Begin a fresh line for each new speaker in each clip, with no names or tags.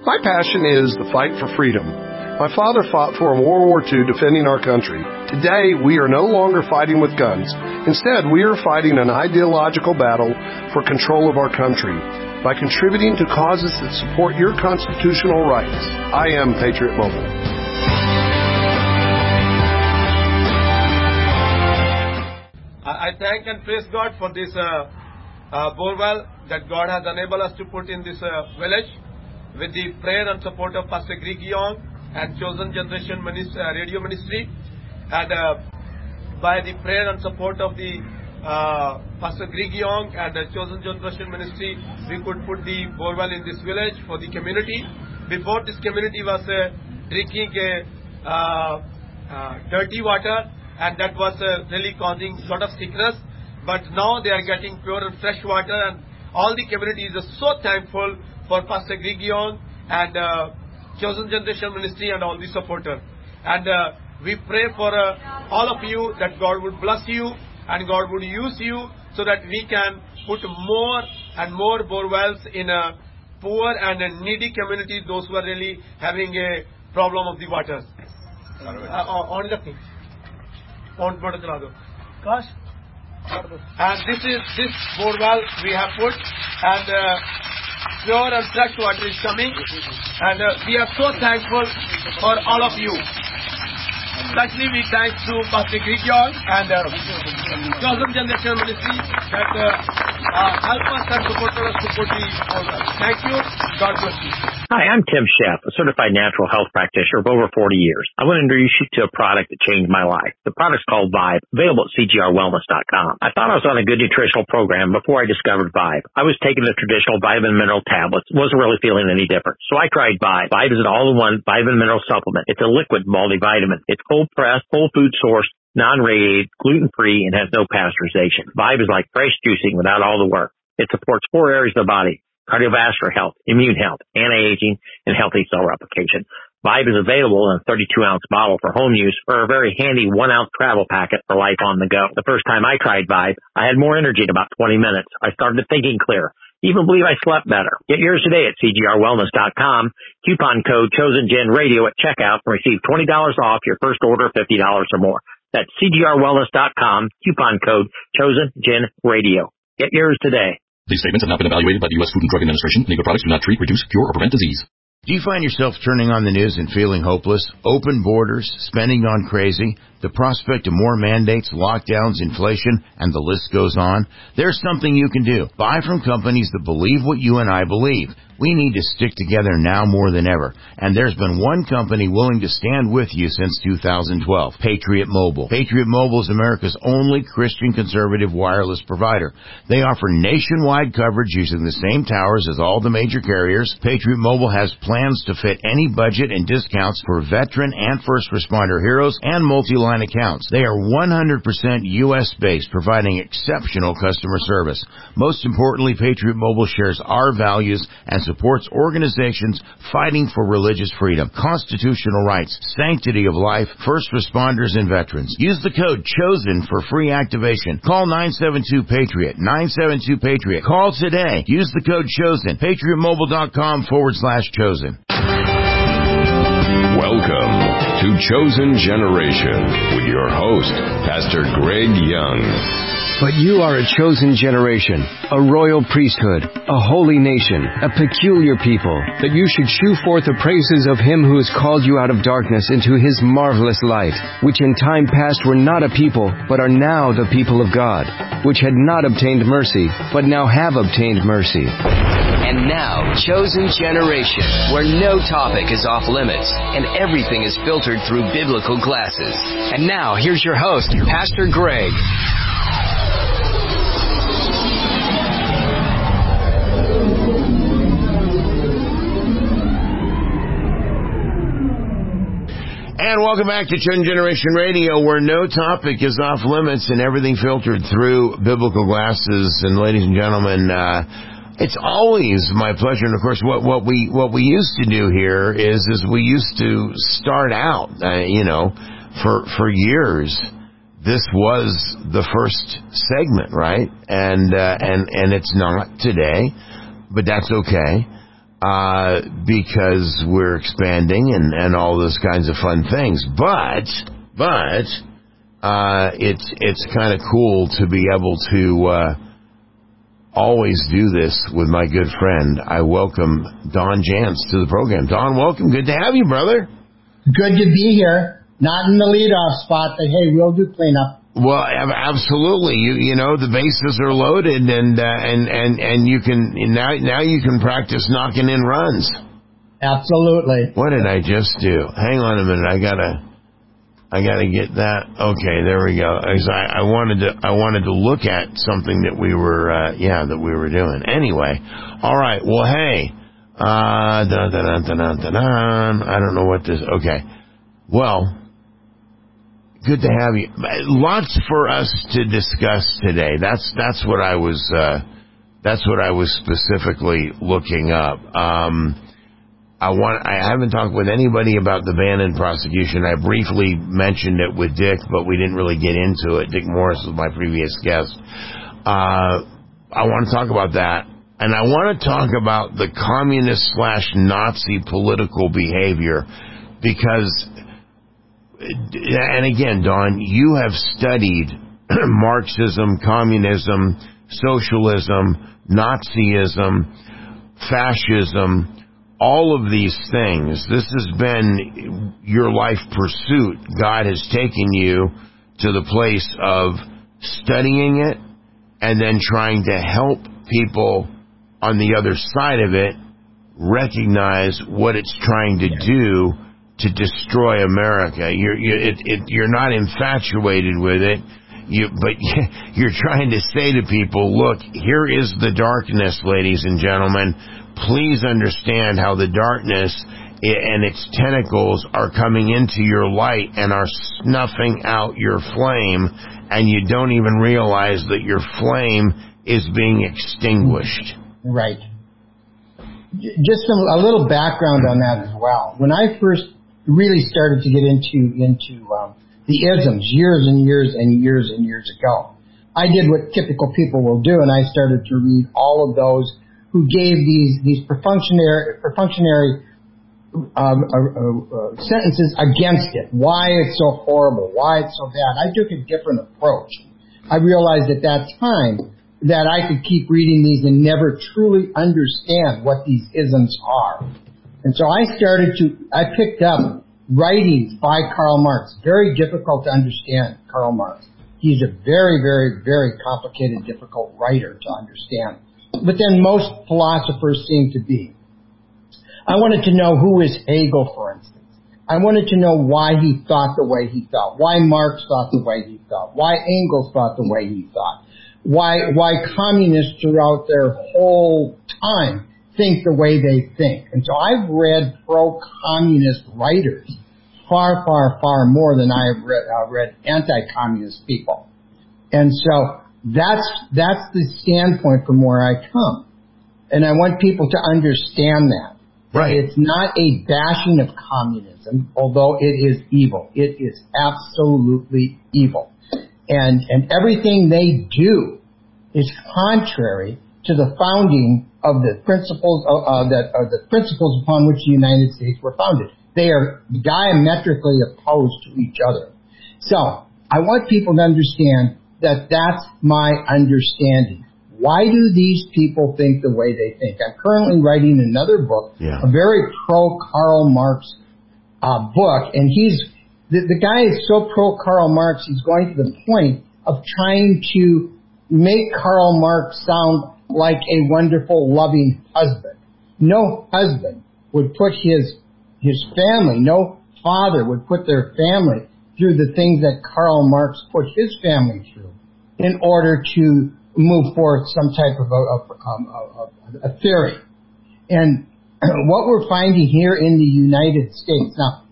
My passion is the fight for freedom. My father fought for in World War II defending our country. Today, we are no longer fighting with guns. Instead, we are fighting an ideological battle for control of our country by contributing to causes that support your constitutional rights. I am Patriot Mobile.
I thank and praise God for this uh, uh, borewell that God has enabled us to put in this uh, village with the prayer and support of Pastor Greg Young and Chosen Generation Ministry, uh, Radio Ministry, and uh, by the prayer and support of the uh, Pastor Greg Young and the Chosen Generation Ministry, we could put the borewell in this village for the community. Before this community was uh, drinking uh, dirty water, and that was really causing a lot of sickness. But now they are getting pure and fresh water, and all the community is so thankful for Pastor Greg and uh, Chosen Generation Ministry and all the supporters. And uh, we pray for uh, all of you that God would bless you and God would use you so that we can put more and more bore wells in a poor and needy community, those who are really having a problem of the waters. on the thing. On Gosh. And this is this bore well we have put and uh, pure and fresh water is coming. And uh, we are so thankful for all of you. Especially we thank to Pastor Greg and uh, Chosen Generation Ministry that uh, uh, help us and support us the Thank you. God bless you.
Hi, I'm Tim Sheff, a certified natural health practitioner of over 40 years. I want to introduce you to a product that changed my life. The product's called Vibe, available at cgrwellness.com. I thought I was on a good nutritional program before I discovered Vibe. I was taking the traditional vitamin mineral tablets, wasn't really feeling any different. So I tried Vibe. Vibe is an all-in-one vitamin mineral supplement. It's a liquid multivitamin. It's cold pressed, whole food sourced, non-radiated, gluten-free, and has no pasteurization. Vibe is like fresh juicing without all the work. It supports four areas of the body cardiovascular health, immune health, anti-aging, and healthy cell replication. Vibe is available in a 32 ounce bottle for home use or a very handy one ounce travel packet for life on the go. The first time I tried Vibe, I had more energy in about 20 minutes. I started thinking clear. Even believe I slept better. Get yours today at cgrwellness.com. Coupon code chosengen radio at checkout and receive $20 off your first order of $50 or more. That's cgrwellness.com. Coupon code chosengen radio. Get yours today.
These statements have not been evaluated by the U.S. Food and Drug Administration. Legal products do not treat, reduce, cure, or prevent disease.
Do you find yourself turning on the news and feeling hopeless? Open borders, spending gone crazy, the prospect of more mandates, lockdowns, inflation, and the list goes on? There's something you can do. Buy from companies that believe what you and I believe. We need to stick together now more than ever. And there's been one company willing to stand with you since 2012, Patriot Mobile. Patriot Mobile is America's only Christian conservative wireless provider. They offer nationwide coverage using the same towers as all the major carriers. Patriot Mobile has plans to fit any budget and discounts for veteran and first responder heroes and accounts. They are 100% US based, providing exceptional customer service. Most importantly, Patriot Mobile shares our values and supports organizations fighting for religious freedom, constitutional rights, sanctity of life, first responders, and veterans. Use the code CHOSEN for free activation. Call 972-PATRIOT, 972-PATRIOT. Call today. Use the code CHOSEN, patriotmobile.com forward slash chosen.
Welcome to Chosen Generation with your host, Pastor Greg Young.
But you are a chosen generation, a royal priesthood, a holy nation, a peculiar people, that you should shew forth the praises of him who has called you out of darkness into his marvelous light, which in time past were not a people, but are now the people of God, which had not obtained mercy, but now have obtained mercy.
And now, Chosen Generation, where no topic is off limits and everything is filtered through biblical glasses. And now, here's your host, Pastor Greg.
And welcome back to Chosen Generation Radio, where no topic is off limits and everything filtered through biblical glasses. And ladies and gentlemen, uh, it's always my pleasure. And of course, what, what we what we used to do here is is we used to start out, uh, you know, for for years. This was the first segment, right? And uh, and and it's not today, but that's okay uh, because we're expanding and, and all those kinds of fun things. But, but, uh, it's, it's kind of cool to be able to, uh, always do this with my good friend. I welcome Don Jans to the program. Don, welcome. Good to have you, brother.
Good to be here. Not in the leadoff spot, but hey, we'll do cleanup.
Well, absolutely. You you know the bases are loaded, and uh, and and and you can now now you can practice knocking in runs.
Absolutely.
What did I just do? Hang on a minute. I gotta I gotta get that. Okay, there we go. I, I wanted to I wanted to look at something that we were uh, yeah that we were doing. Anyway, all right. Well, hey. Uh. I don't know what this. Okay. Well, good to have you. Lots for us to discuss today. That's that's what I was uh, that's what I was specifically looking up. Um, I want I haven't talked with anybody about the Bannon prosecution. I briefly mentioned it with Dick, but we didn't really get into it. Dick Morris was my previous guest. Uh, I want to talk about that. And I want to talk about the communist slash Nazi political behavior because and again, Don, you have studied Marxism, communism, socialism, Nazism, fascism, all of these things. This has been your life pursuit. God has taken you to the place of studying it and then trying to help people on the other side of it recognize what it's trying to do to destroy America. You're you're, it, it, you're not infatuated with it. You, but you're trying to say to people, look, here is the darkness, ladies and gentlemen. Please understand how the darkness and its tentacles are coming into your light and are snuffing out your flame, and you don't even realize that your flame is being extinguished.
Right. Just a little background on that as well. When I first really started to get into into um, the isms years and years and years and years ago. I did what typical people will do, and I started to read all of those who gave these these perfunctory perfunctory um, uh, uh, uh, sentences against it. Why it's so horrible? Why it's so bad? I took a different approach. I realized at that time that I could keep reading these and never truly understand what these isms are. And so I started to, I picked up writings by Karl Marx. Very difficult to understand, Karl Marx. He's a very, very, very complicated, difficult writer to understand. But then most philosophers seem to be. I wanted to know who is Hegel, for instance. I wanted to know why he thought the way he thought, why Marx thought the way he thought, why Engels thought the way he thought, why, why communists throughout their whole time think the way they think. And so I've read pro-communist writers far, far, far more than I have read, uh, read anti-communist people. And so that's, that's the standpoint from where I come. And I want people to understand that.
Right.
It's not a bashing of communism, although it is evil. It is absolutely evil. And, and everything they do is contrary to the founding of the principles of, uh, that are the principles upon which the United States were founded. They are diametrically opposed to each other. So I want people to understand that that's my understanding. Why do these people think the way they think? I'm currently writing another book,
yeah.
a very pro Karl Marx uh, book, and he's the, the guy is so pro Karl Marx, he's going to the point of trying to make Karl Marx sound like a wonderful, loving husband. No husband would put his his family, no father would put their family through the things that Karl Marx put his family through in order to move forth some type of a, um, a, a, a theory. And what we're finding here in the United States, now,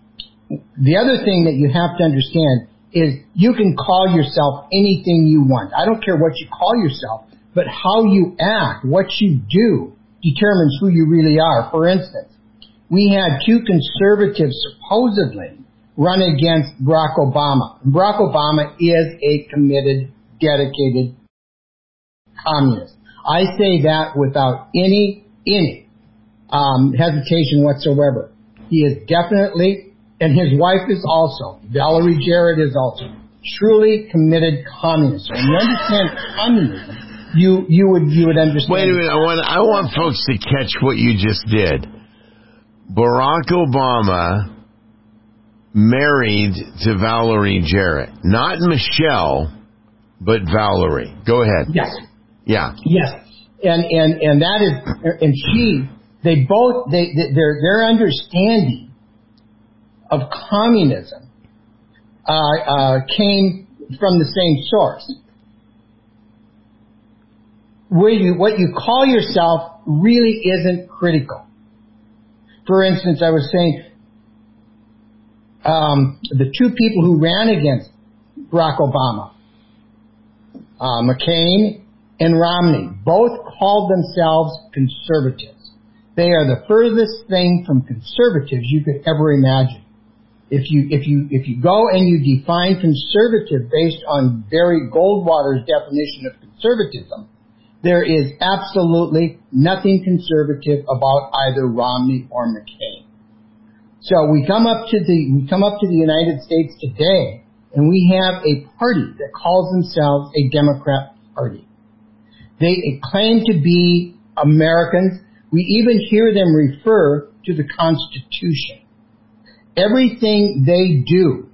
the other thing that you have to understand is you can call yourself anything you want. I don't care what you call yourself but how you act, what you do, determines who you really are. For instance, we had two conservatives supposedly run against Barack Obama. Barack Obama is a committed, dedicated communist. I say that without any, any um, hesitation whatsoever. He is definitely, and his wife is also, Valerie Jarrett is also, truly committed communist. When you understand communism, you, you would, you would understand.
Wait a minute. I want, I want folks to catch what you just did. Barack Obama married to Valerie Jarrett. Not Michelle, but Valerie. Go ahead.
Yes.
Yeah.
Yes. And, and, and that is, and she, they both, they, their, their understanding of communism, uh, uh, came from the same source. Where you, what you call yourself really isn't critical. For instance, I was saying, um, the two people who ran against Barack Obama, uh, McCain and Romney, both called themselves conservatives. They are the furthest thing from conservatives you could ever imagine. If you, if you, if you go and you define conservative based on Barry Goldwater's definition of conservatism, there is absolutely nothing conservative about either Romney or McCain. So we come up to the, we come up to the United States today and we have a party that calls themselves a Democrat party. They claim to be Americans. We even hear them refer to the Constitution. Everything they do,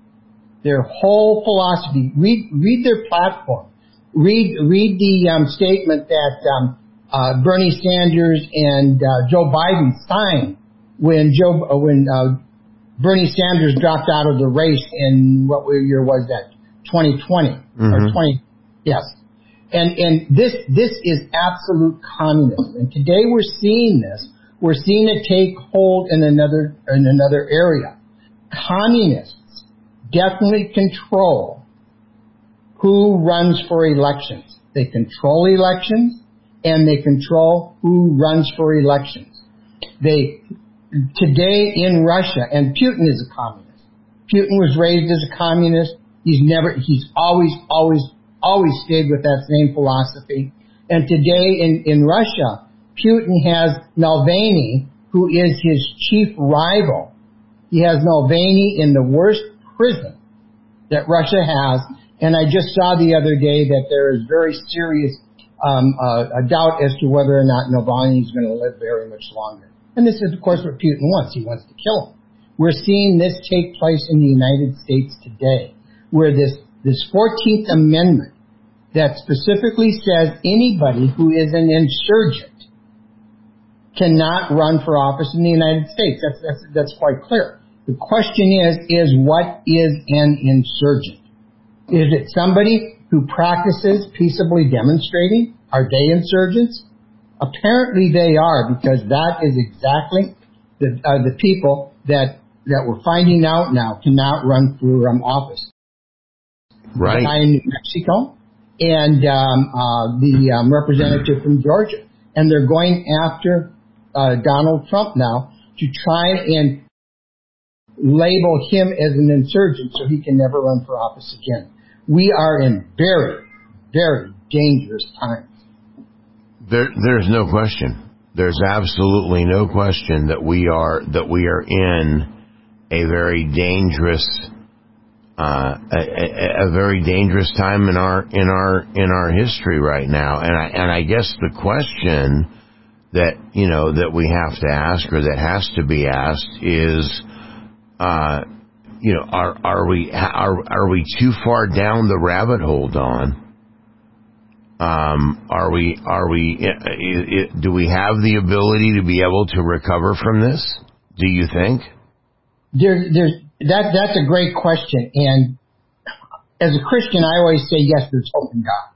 their whole philosophy, read, read their platform, read, read the um, statement that um, uh, Bernie Sanders and uh, Joe Biden signed when Joe, uh, when uh, Bernie Sanders dropped out of the race in what year was that? 2020 mm-hmm. or 20? Yes. And and this this is absolute communism. And today we're seeing this. We're seeing it take hold in another in another area. Communists definitely control who runs for elections. They control elections and they control who runs for elections. They today in Russia, and Putin is a communist. Putin was raised as a communist. He's never, he's always, always, always stayed with that same philosophy. And today in, in Russia, Putin has Navalny, who is his chief rival. He has Navalny in the worst prison that Russia has. And I just saw the other day that there is very serious um, uh, a doubt as to whether or not Navalny is going to live very much longer. And this is, of course, what Putin wants. He wants to kill him. We're seeing this take place in the United States today, where this, this 14th Amendment that specifically says anybody who is an insurgent cannot run for office in the United States. That's, that's, that's quite clear. The question is, is what is an insurgent? Is it somebody who practices peaceably demonstrating? Are they insurgents? Apparently they are because that is exactly the, uh, the people that, that we're finding out now cannot run for um, office.
Right.
The guy in New Mexico and um, uh, the um, representative from Georgia. And they're going after uh, Donald Trump now to try and label him as an insurgent so he can never run for office again. We are in very, very dangerous times.
There, there's no question. There's absolutely no question that we are that we are in a very dangerous, uh, a, a, a, very dangerous time in our in our in our history right now. And I and I guess the question that you know that we have to ask or that has to be asked is, uh, you know, are are we are are we too far down the rabbit hole, Don? Um, are we, are we, do we have the ability to be able to recover from this? Do you think?
There, there's, that, that's a great question. And as a Christian, I always say, yes, there's hope in God.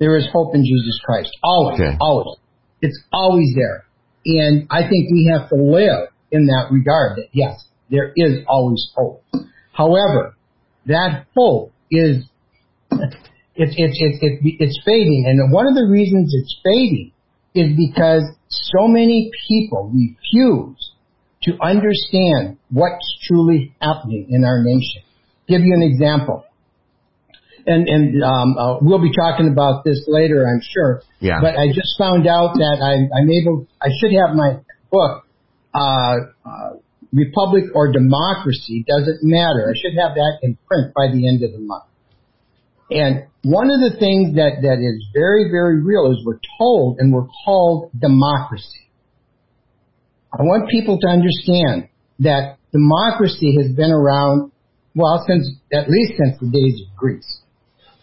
There is hope in Jesus Christ. Always, okay. always. It's always there. And I think we have to live in that regard that yes, there is always hope. However, that hope is it's it's it's it's it's fading, and one of the reasons it's fading is because so many people refuse to understand what's truly happening in our nation. Give you an example, and and um, uh, we'll be talking about this later, I'm sure.
Yeah.
But I just found out that I, I'm able. I should have my book uh, uh, republic or democracy, doesn't matter. I should have that in print by the end of the month. And one of the things that, that is very, very real is we're told and we're called democracy. I want people to understand that democracy has been around, well, since, at least since the days of Greece.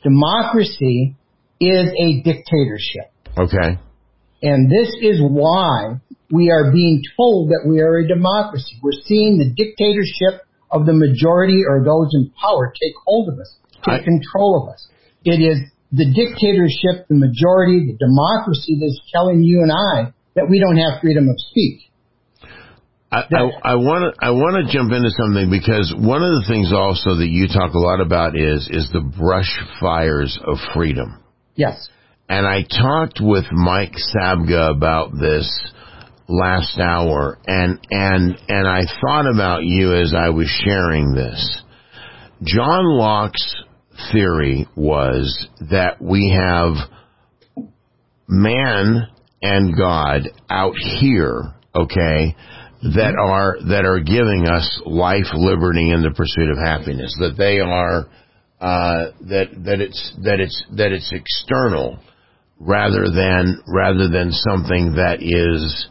Democracy is a dictatorship.
Okay.
And this is why we are being told that we are a democracy. We're seeing the dictatorship of the majority or those in power take hold of us, take control of us. It is the dictatorship, the majority, the democracy that's telling you and I that we don't have freedom of speech.
I want to I want to jump into something because one of the things also that you talk a lot about is is the brush fires of freedom.
Yes.
And I talked with Mike Sabga about this last hour and and and I thought about you as I was sharing this. John Locke's theory was that we have man and God out here, okay, that are that are giving us life, liberty, and the pursuit of happiness. That they are uh, that that it's that it's that it's external rather than rather than something that is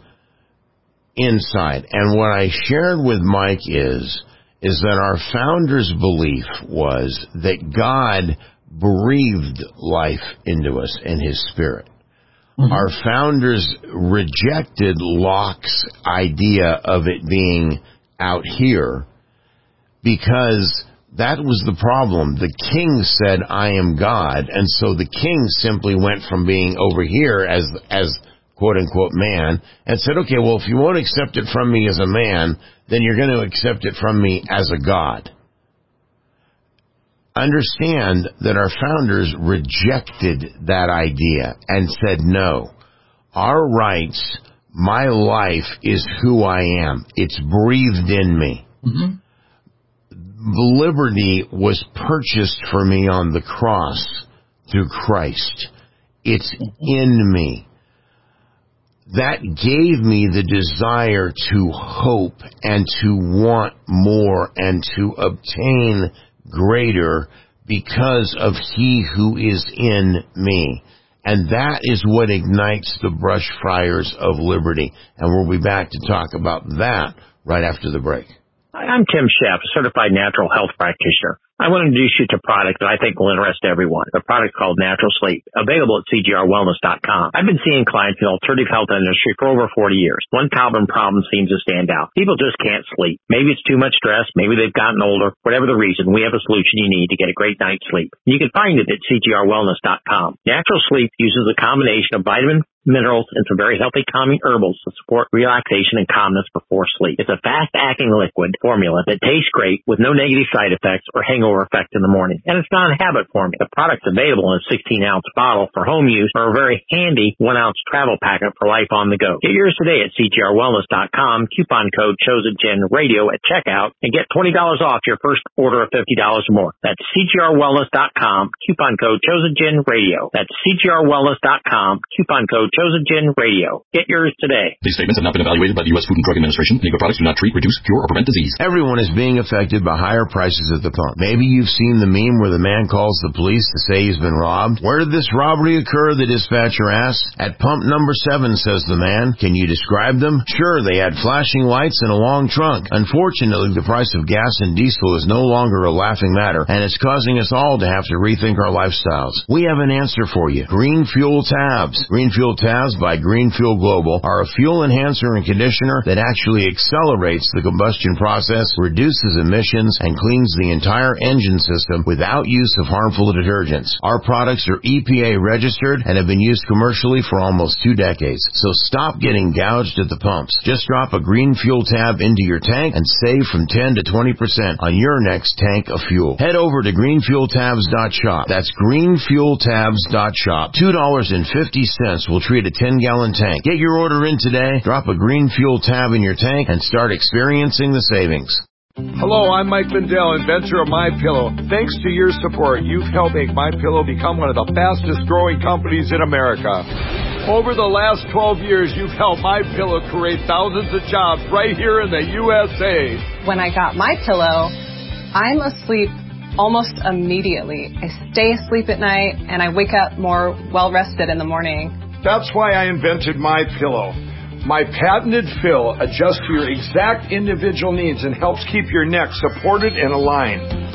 inside. And what I shared with Mike is is that our founder's belief was that God breathed life into us in his spirit. Mm-hmm. Our founders rejected Locke's idea of it being out here because that was the problem. The king said, I am God. And so the king simply went from being over here as, as quote unquote man and said, okay, well, if you won't accept it from me as a man, then you're going to accept it from me as a God. Understand that our founders rejected that idea and said, no, our rights, my life is who I am. It's breathed in me. Mm-hmm. Liberty was purchased for me on the cross through Christ. It's in me that gave me the desire to hope and to want more and to obtain greater because of he who is in me. And that is what ignites the brush fires of liberty. And we'll be back to talk about that right after the break.
I'm Tim Sheff, certified natural health practitioner. I want to introduce you to a product that I think will interest everyone. A product called Natural Sleep, available at cgrwellness.com. I've been seeing clients in the alternative health industry for over 40 years. One common problem seems to stand out. People just can't sleep. Maybe it's too much stress. Maybe they've gotten older. Whatever the reason, we have a solution you need to get a great night's sleep. You can find it at cgrwellness.com. Natural Sleep uses a combination of vitamin, minerals, and some very healthy calming herbals to support relaxation and calmness before sleep. It's a fast acting liquid formula that tastes great with no negative side effects or hangover effect in the morning. And it's not a habit formula. The product's available in a 16 ounce bottle for home use or a very handy one ounce travel packet for life on the go. Get yours today at cgrwellness.com, coupon code chosen radio at checkout and get $20 off your first order of $50 or more. That's cgrwellness.com, coupon code chosen radio. That's cgrwellness.com, coupon code Chosen Gen Radio. Get yours today.
These statements have not been evaluated by the U.S. Food and Drug Administration. Negro products do not treat, reduce, cure, or prevent disease.
Everyone is being affected by higher prices at the pump. Maybe you've seen the meme where the man calls the police to say he's been robbed. Where did this robbery occur? The dispatcher asks. At pump number seven, says the man. Can you describe them? Sure, they had flashing lights and a long trunk. Unfortunately, the price of gas and diesel is no longer a laughing matter, and it's causing us all to have to rethink our lifestyles. We have an answer for you. Green Fuel Tabs. Green Fuel Tabs by Green Fuel Global are a fuel enhancer and conditioner that actually accelerates the combustion process, reduces emissions, and cleans the entire engine system without use of harmful detergents. Our products are EPA registered and have been used commercially for almost two decades. So stop getting gouged at the pumps. Just drop a Green Fuel tab into your tank and save from 10 to 20% on your next tank of fuel. Head over to greenfueltabs.shop. That's greenfueltabs.shop. $2.50 will treat a 10 gallon tank. Get your order in today, drop a green fuel tab in your tank, and start experiencing the savings.
Hello, I'm Mike Lindell, inventor of My Pillow. Thanks to your support, you've helped make My Pillow become one of the fastest growing companies in America. Over the last 12 years, you've helped My Pillow create thousands of jobs right here in the USA.
When I got My Pillow, I'm asleep almost immediately. I stay asleep at night and I wake up more well rested in the morning.
That's why I invented My Pillow. My patented fill adjusts to your exact individual needs and helps keep your neck supported and aligned.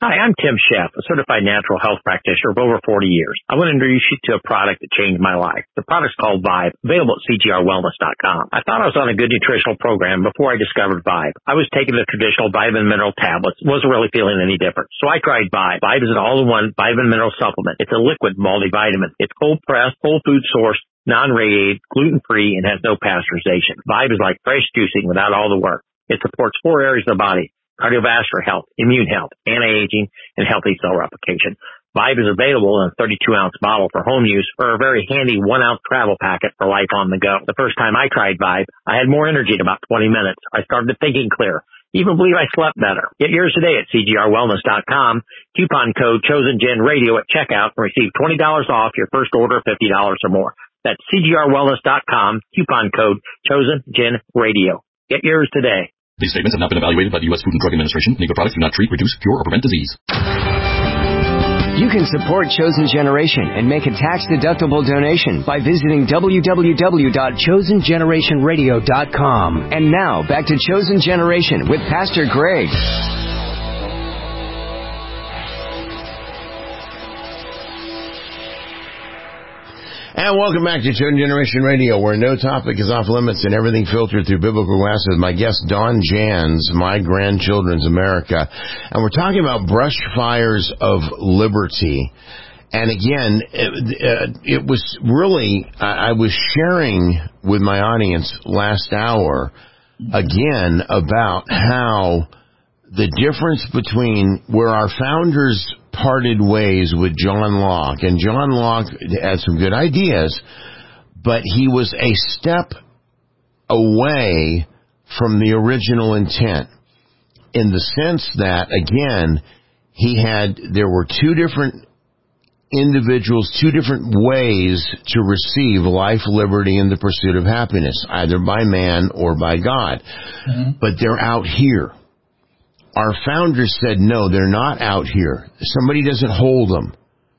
Hi, I'm Tim Sheff, a certified natural health practitioner of over 40 years. I want to introduce you to a product that changed my life. The product's called Vibe, available at cgrwellness.com. I thought I was on a good nutritional program before I discovered Vibe. I was taking the traditional vitamin mineral tablets, wasn't really feeling any different. So I tried Vibe. Vibe is an all-in-one vitamin mineral supplement. It's a liquid multivitamin. It's cold pressed, whole food sourced, non-radiated, gluten-free, and has no pasteurization. Vibe is like fresh juicing without all the work. It supports four areas of the body cardiovascular health, immune health, anti-aging, and healthy cell replication. Vibe is available in a 32 ounce bottle for home use or a very handy one ounce travel packet for life on the go. The first time I tried Vibe, I had more energy in about 20 minutes. I started thinking clear. Even believe I slept better. Get yours today at cgrwellness.com. Coupon code ChosenGenRadio at checkout and receive $20 off your first order of $50 or more. That's cgrwellness.com. Coupon code ChosenGenRadio. Get yours today.
These statements have not been evaluated by the U.S. Food and Drug Administration. Negro products do not treat, reduce, cure, or prevent disease.
You can support Chosen Generation and make a tax-deductible donation by visiting www.chosengenerationradio.com. And now, back to Chosen Generation with Pastor Greg.
And welcome back to Chosen Generation Radio, where no topic is off limits and everything filtered through biblical glasses. My guest, Don Jans, My Grandchildren's America. And we're talking about brush fires of liberty. And again, it, uh, it was really, I was sharing with my audience last hour again about how the difference between where our founders parted ways with John Locke, and John Locke had some good ideas, but he was a step away from the original intent in the sense that, again, he had, there were two different individuals, two different ways to receive life, liberty, and the pursuit of happiness, either by man or by God. Mm-hmm. But they're out here our founders said, no, they're not out here. Somebody doesn't hold them.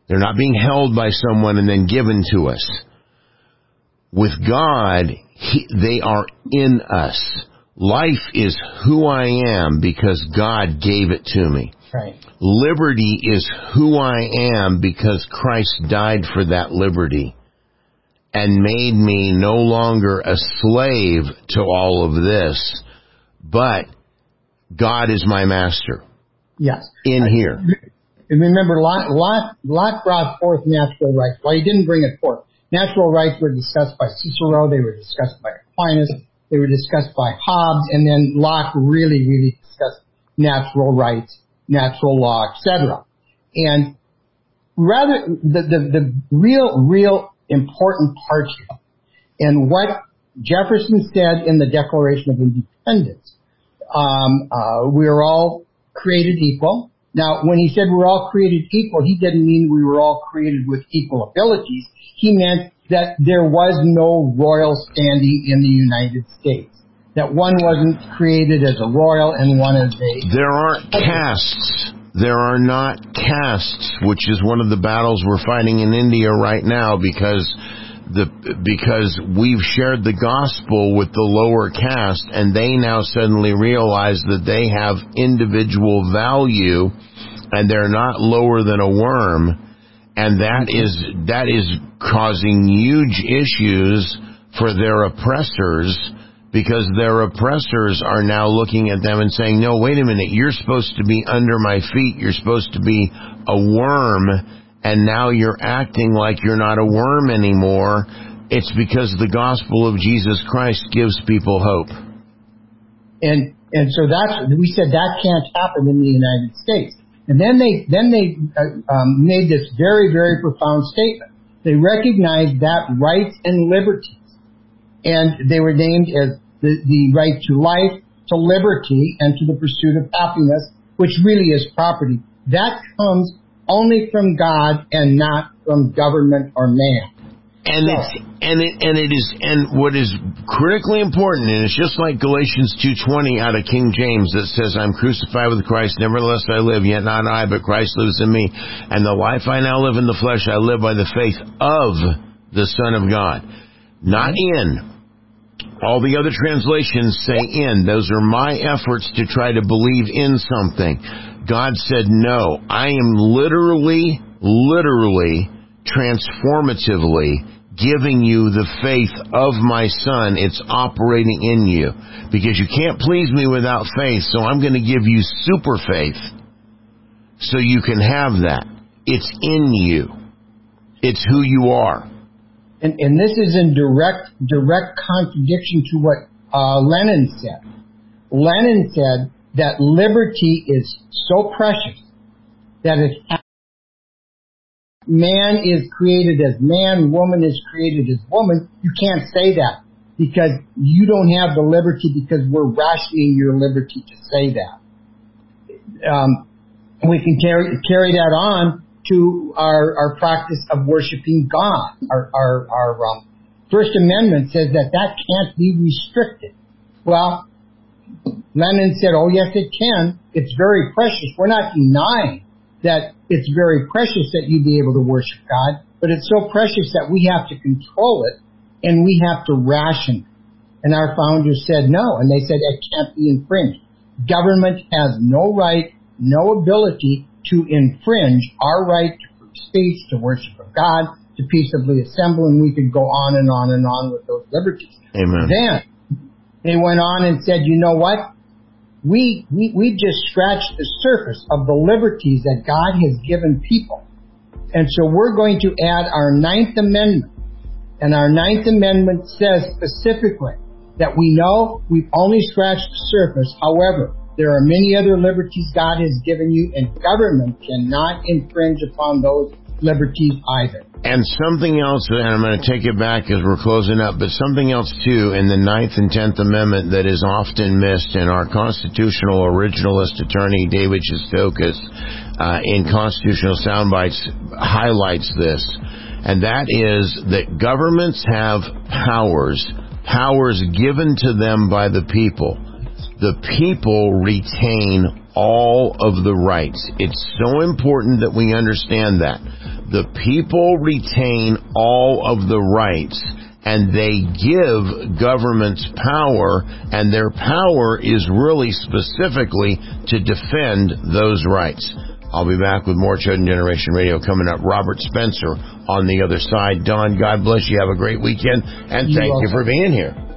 They're not being held by someone and then given to us. With God, he, they are in us. Life is who I am because God gave it to me.
Right.
Liberty is who I am because Christ died for that liberty and made me no longer a slave to all of this, but God is my master.
Yes.
In here.
And remember, Locke, Locke, Locke brought forth natural rights. Well, he didn't bring it forth. Natural rights were discussed by Cicero. They were discussed by Aquinas. They were discussed by Hobbes. And then Locke really, really discussed natural rights, natural law, etc. And rather, the, the, the real, real important part here, and what Jefferson said in the Declaration of Independence, um, uh, we are all created equal. Now, when he said we're all created equal, he didn't mean we were all created with equal abilities. He meant that there was no royal standing in the United States. That one wasn't created as a royal and one as a...
There aren't castes. There are not castes, which is one of the battles we're fighting in India right now because the because we've shared the gospel with the lower caste and they now suddenly realize that they have individual value and they're not lower than a worm and that is that is causing huge issues for their oppressors because their oppressors are now looking at them and saying no wait a minute. You're supposed to be under my feet. You're supposed to be a worm and now you're acting like you're not a worm anymore It's because the gospel of Jesus Christ gives people hope.
And and so that's we said that can't happen in the United States. And then they then they uh, um, made this very very profound statement. They recognized that rights and liberties, and they were named as the, the right to life, to liberty, and to the pursuit of happiness, which really is property. That comes only from God and not from government or man.
And it's and it and it is and what is critically important, and it's just like Galatians two twenty out of King James that says, "I'm crucified with Christ; nevertheless I live, yet not I, but Christ lives in me. And the life I now live in the flesh, I live by the faith of the Son of God, not in." All the other translations say in. Those are my efforts to try to believe in something. God said, no, I am literally, literally, transformatively giving you the faith of my son. It's operating in you. Because you can't please me without faith, so I'm going to give you super faith so you can have that. It's in you. It's who you are.
And, and this is in direct, direct contradiction to what uh, Lenin said. Lenin said that liberty is so precious that it man is created as man, woman is created as woman. You can't say that because you don't have the liberty because we're rationing your liberty to say that. Um, we can carry carry that on to our, our practice of worshiping God. Our our, our um, First Amendment says that that can't be restricted. Well, Lenin said, "Oh yes, it can. It's very precious. We're not denying that it's very precious that you be able to worship God, but it's so precious that we have to control it and we have to ration it. And our founders said no, and they said it can't be infringed. Government has no right, no ability to infringe our right to free speech, to worship of God, to peaceably assemble, and we could go on and on and on with those liberties.
Amen.
Then they went on and said, you know what? We, we, we've just scratched the surface of the liberties that God has given people. And so we're going to add our Ninth Amendment. And our Ninth Amendment says specifically that we know we've only scratched the surface. However, there are many other liberties God has given you and government cannot infringe upon those liberties either.
And something else, and I'm going to take it back as we're closing up, but something else too in the Ninth and Tenth Amendment that is often missed, and our constitutional originalist attorney David Shestokas uh, in Constitutional Soundbites highlights this, and that is that governments have powers, powers given to them by the people. The people retain all of the rights. It's so important that we understand that the people retain all of the rights and they give governments power and their power is really specifically to defend those rights. I'll be back with more Chosen Generation Radio coming up. Robert Spencer on the other side. Don, God bless you. Have a great weekend and thank you for being here.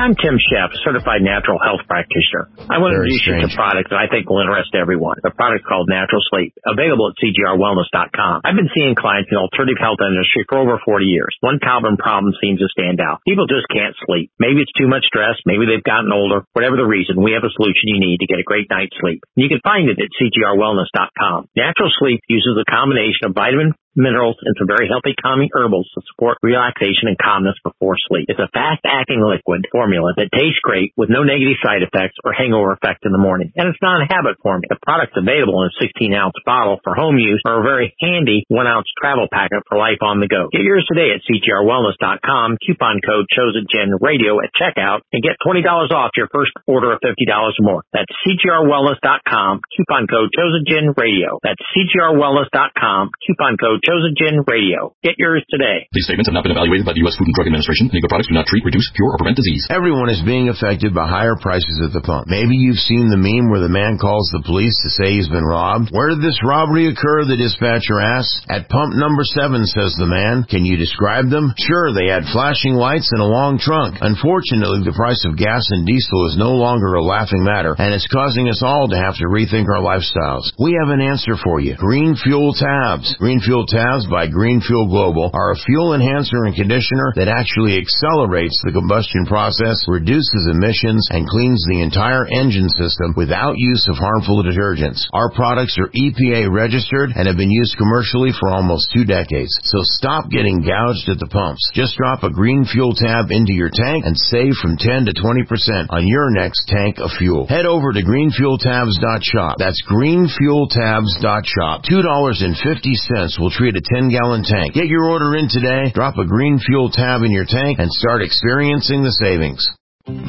I'm Tim Sheff, certified natural health practitioner. I want to introduce you to a product that I think will interest everyone. The product called Natural Sleep, available at cgrwellness.com. I've been seeing clients in the alternative health industry for over 40 years. One common problem seems to stand out. People just can't sleep. Maybe it's too much stress. Maybe they've gotten older. Whatever the reason, we have a solution you need to get a great night's sleep. You can find it at cgrwellness.com. Natural Sleep uses a combination of vitamin minerals, and some very healthy calming herbals to support relaxation and calmness before sleep. It's a fast-acting liquid formula that tastes great with no negative side effects or hangover effect in the morning. And it's not a habit formula. The product's available in a 16-ounce bottle for home use or a very handy 1-ounce travel packet for life on the go. Get yours today at cgrwellness.com, coupon code ChosenGen Radio at checkout, and get $20 off your first order of $50 or more. That's cgrwellness.com, coupon code ChosenGen Radio. That's cgrwellness.com, coupon code Chosen Gen Radio. Get yours today.
These statements have not been evaluated by the U.S. Food and Drug Administration. Any products do not treat, reduce, cure, or prevent disease.
Everyone is being affected by higher prices at the pump. Maybe you've seen the meme where the man calls the police to say he's been robbed. Where did this robbery occur? The dispatcher asks. At pump number seven, says the man. Can you describe them? Sure, they had flashing lights and a long trunk. Unfortunately, the price of gas and diesel is no longer a laughing matter, and it's causing us all to have to rethink our lifestyles. We have an answer for you. Green Fuel Tabs. Green Fuel tabs by Green Fuel Global are a fuel enhancer and conditioner that actually accelerates the combustion process, reduces emissions, and cleans the entire engine system without use of harmful detergents. Our products are EPA registered and have been used commercially for almost two decades. So stop getting gouged at the pumps. Just drop a Green Fuel tab into your tank and save from 10 to 20% on your next tank of fuel. Head over to greenfueltabs.shop. That's greenfueltabs.shop. $2.50 will treat a 10 gallon tank. Get your order in today, drop a Green Fuel tab in your tank, and start experiencing the savings.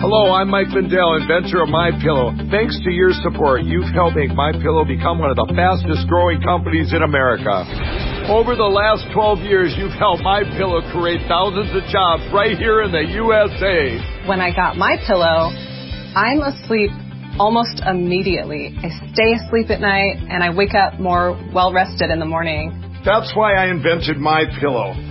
Hello, I'm Mike Lindell, inventor of My Pillow. Thanks to your support, you've helped make My Pillow become one of the fastest growing companies in America. Over the last 12 years, you've helped My Pillow create thousands of jobs right here in the USA.
When I got My Pillow, I'm asleep almost immediately. I stay asleep at night and I wake up more well rested in the morning.
That's why I invented My Pillow.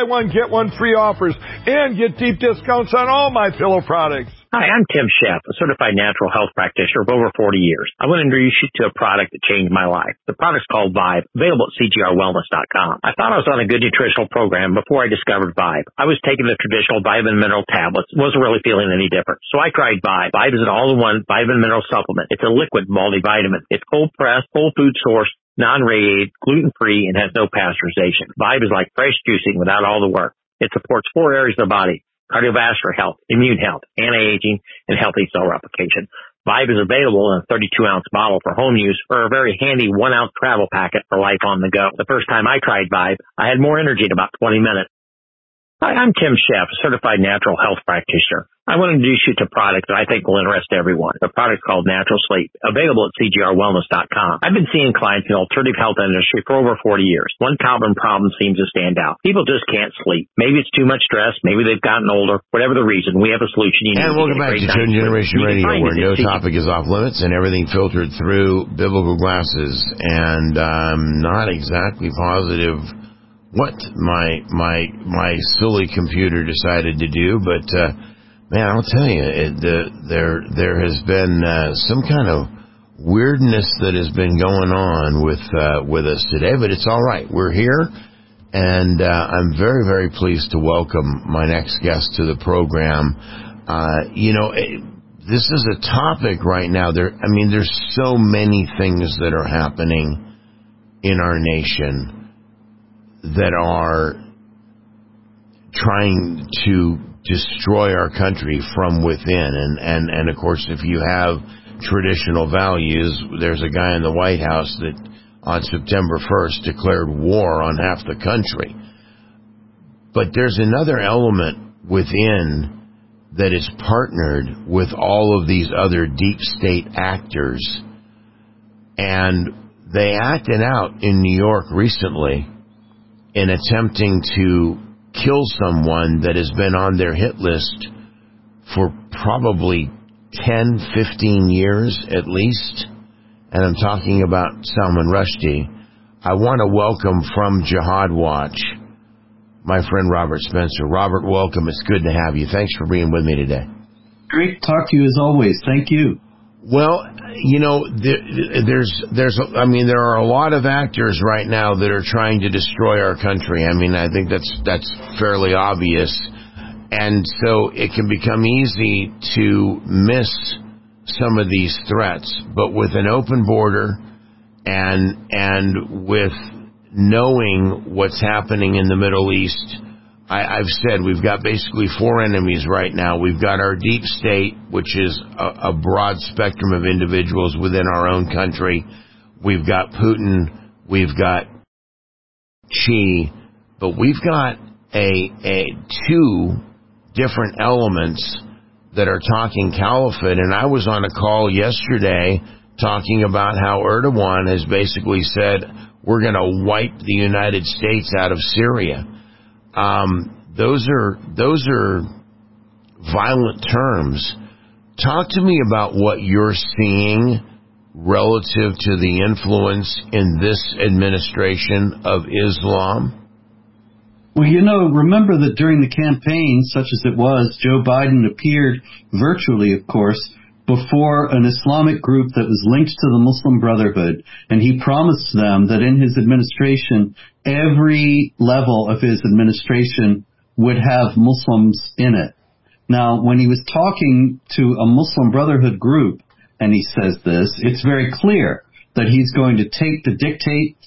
one get one free offers and get deep discounts on all My Pillow products.
Hi, I'm Tim Sheff, a certified natural health practitioner of over 40 years. I want to introduce you to a product that changed my life. The product's called Vibe, available at cgrwellness.com. I thought I was on a good nutritional program before I discovered Vibe. I was taking the traditional vitamin mineral tablets, wasn't really feeling any different. So I tried Vibe. Vibe is an all-in-one vitamin mineral supplement. It's a liquid multivitamin. It's cold pressed, whole food source, non-radiated, gluten-free, and has no pasteurization. Vibe is like fresh juicing without all the work. It supports four areas of the body cardiovascular health, immune health, anti-aging, and healthy cell replication. Vibe is available in a 32 ounce bottle for home use or a very handy one ounce travel packet for life on the go. The first time I tried Vibe, I had more energy in about 20 minutes. Hi, I'm Tim Sheff, certified natural health practitioner. I want to introduce you to a product that I think will interest everyone. The product called Natural Sleep, available at cgrwellness.com. I've been seeing clients in the alternative health industry for over 40 years. One common problem seems to stand out. People just can't sleep. Maybe it's too much stress. Maybe they've gotten older. Whatever the reason, we have a solution. You
and welcome back to Chosen Generation Radio, where no topic is off limits and everything filtered through biblical glasses. And I'm not exactly positive what my my my silly computer decided to do, but uh, man, I'll tell you, it, the, there there has been uh, some kind of weirdness that has been going on with uh, with us today, but it's all right. We're here, and uh, I'm very very pleased to welcome my next guest to the program. Uh, you know. It, this is a topic right now. There, I mean, there's so many things that are happening in our nation that are trying to destroy our country from within. And, and, and of course, if you have traditional values, there's a guy in the White House that on September 1st declared war on half the country. But there's another element within that is partnered with all of these other deep state actors. And they acted out in New York recently in attempting to kill someone that has been on their hit list for probably 10, 15 years at least. And I'm talking about Salman Rushdie. I want to welcome from Jihad Watch my friend Robert Spencer. Robert, welcome. It's good to have you. Thanks for being with me today.
Great to talk to you as always. Thank you.
Well, you know, there, there's, there's, I mean, there are a lot of actors right now that are trying to destroy our country. I mean, I think that's, that's fairly obvious. And so it can become easy to miss some of these threats, but with an open border and, and with knowing what's happening in the Middle East, I, have said we've got basically four enemies right now. We've got our deep state, which is a, a broad spectrum of individuals within our own country. We've got Putin. We've got Xi, but we've got a, a two different elements that are talking caliphate. And I was on a call yesterday talking about how Erdogan has basically said, we're going to wipe the United States out of Syria. Um, those are those are violent terms. Talk to me about what you're seeing relative to the influence in this administration of Islam.
Well, you know, remember that during the campaign, such as it was, Joe Biden appeared virtually, of course, before an Islamic group that was linked to the Muslim Brotherhood, and he promised them that in his administration, every level of his administration would have Muslims in it. Now, when he was talking to a Muslim Brotherhood group, and he says this, it's very clear that he's going to take the dictate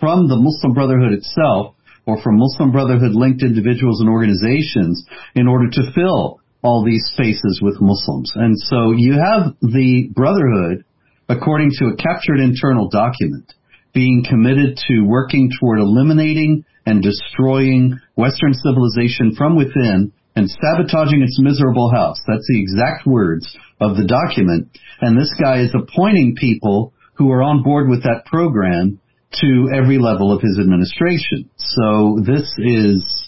from the Muslim Brotherhood itself or from Muslim Brotherhood linked individuals and organizations in order to fill all these spaces with Muslims. And so you have the Brotherhood, according to a captured internal document, being committed to working toward eliminating and destroying Western civilization from within and sabotaging its miserable house. That's the exact words of the document. And this guy is appointing people who are on board with that program to every level of his administration. So this is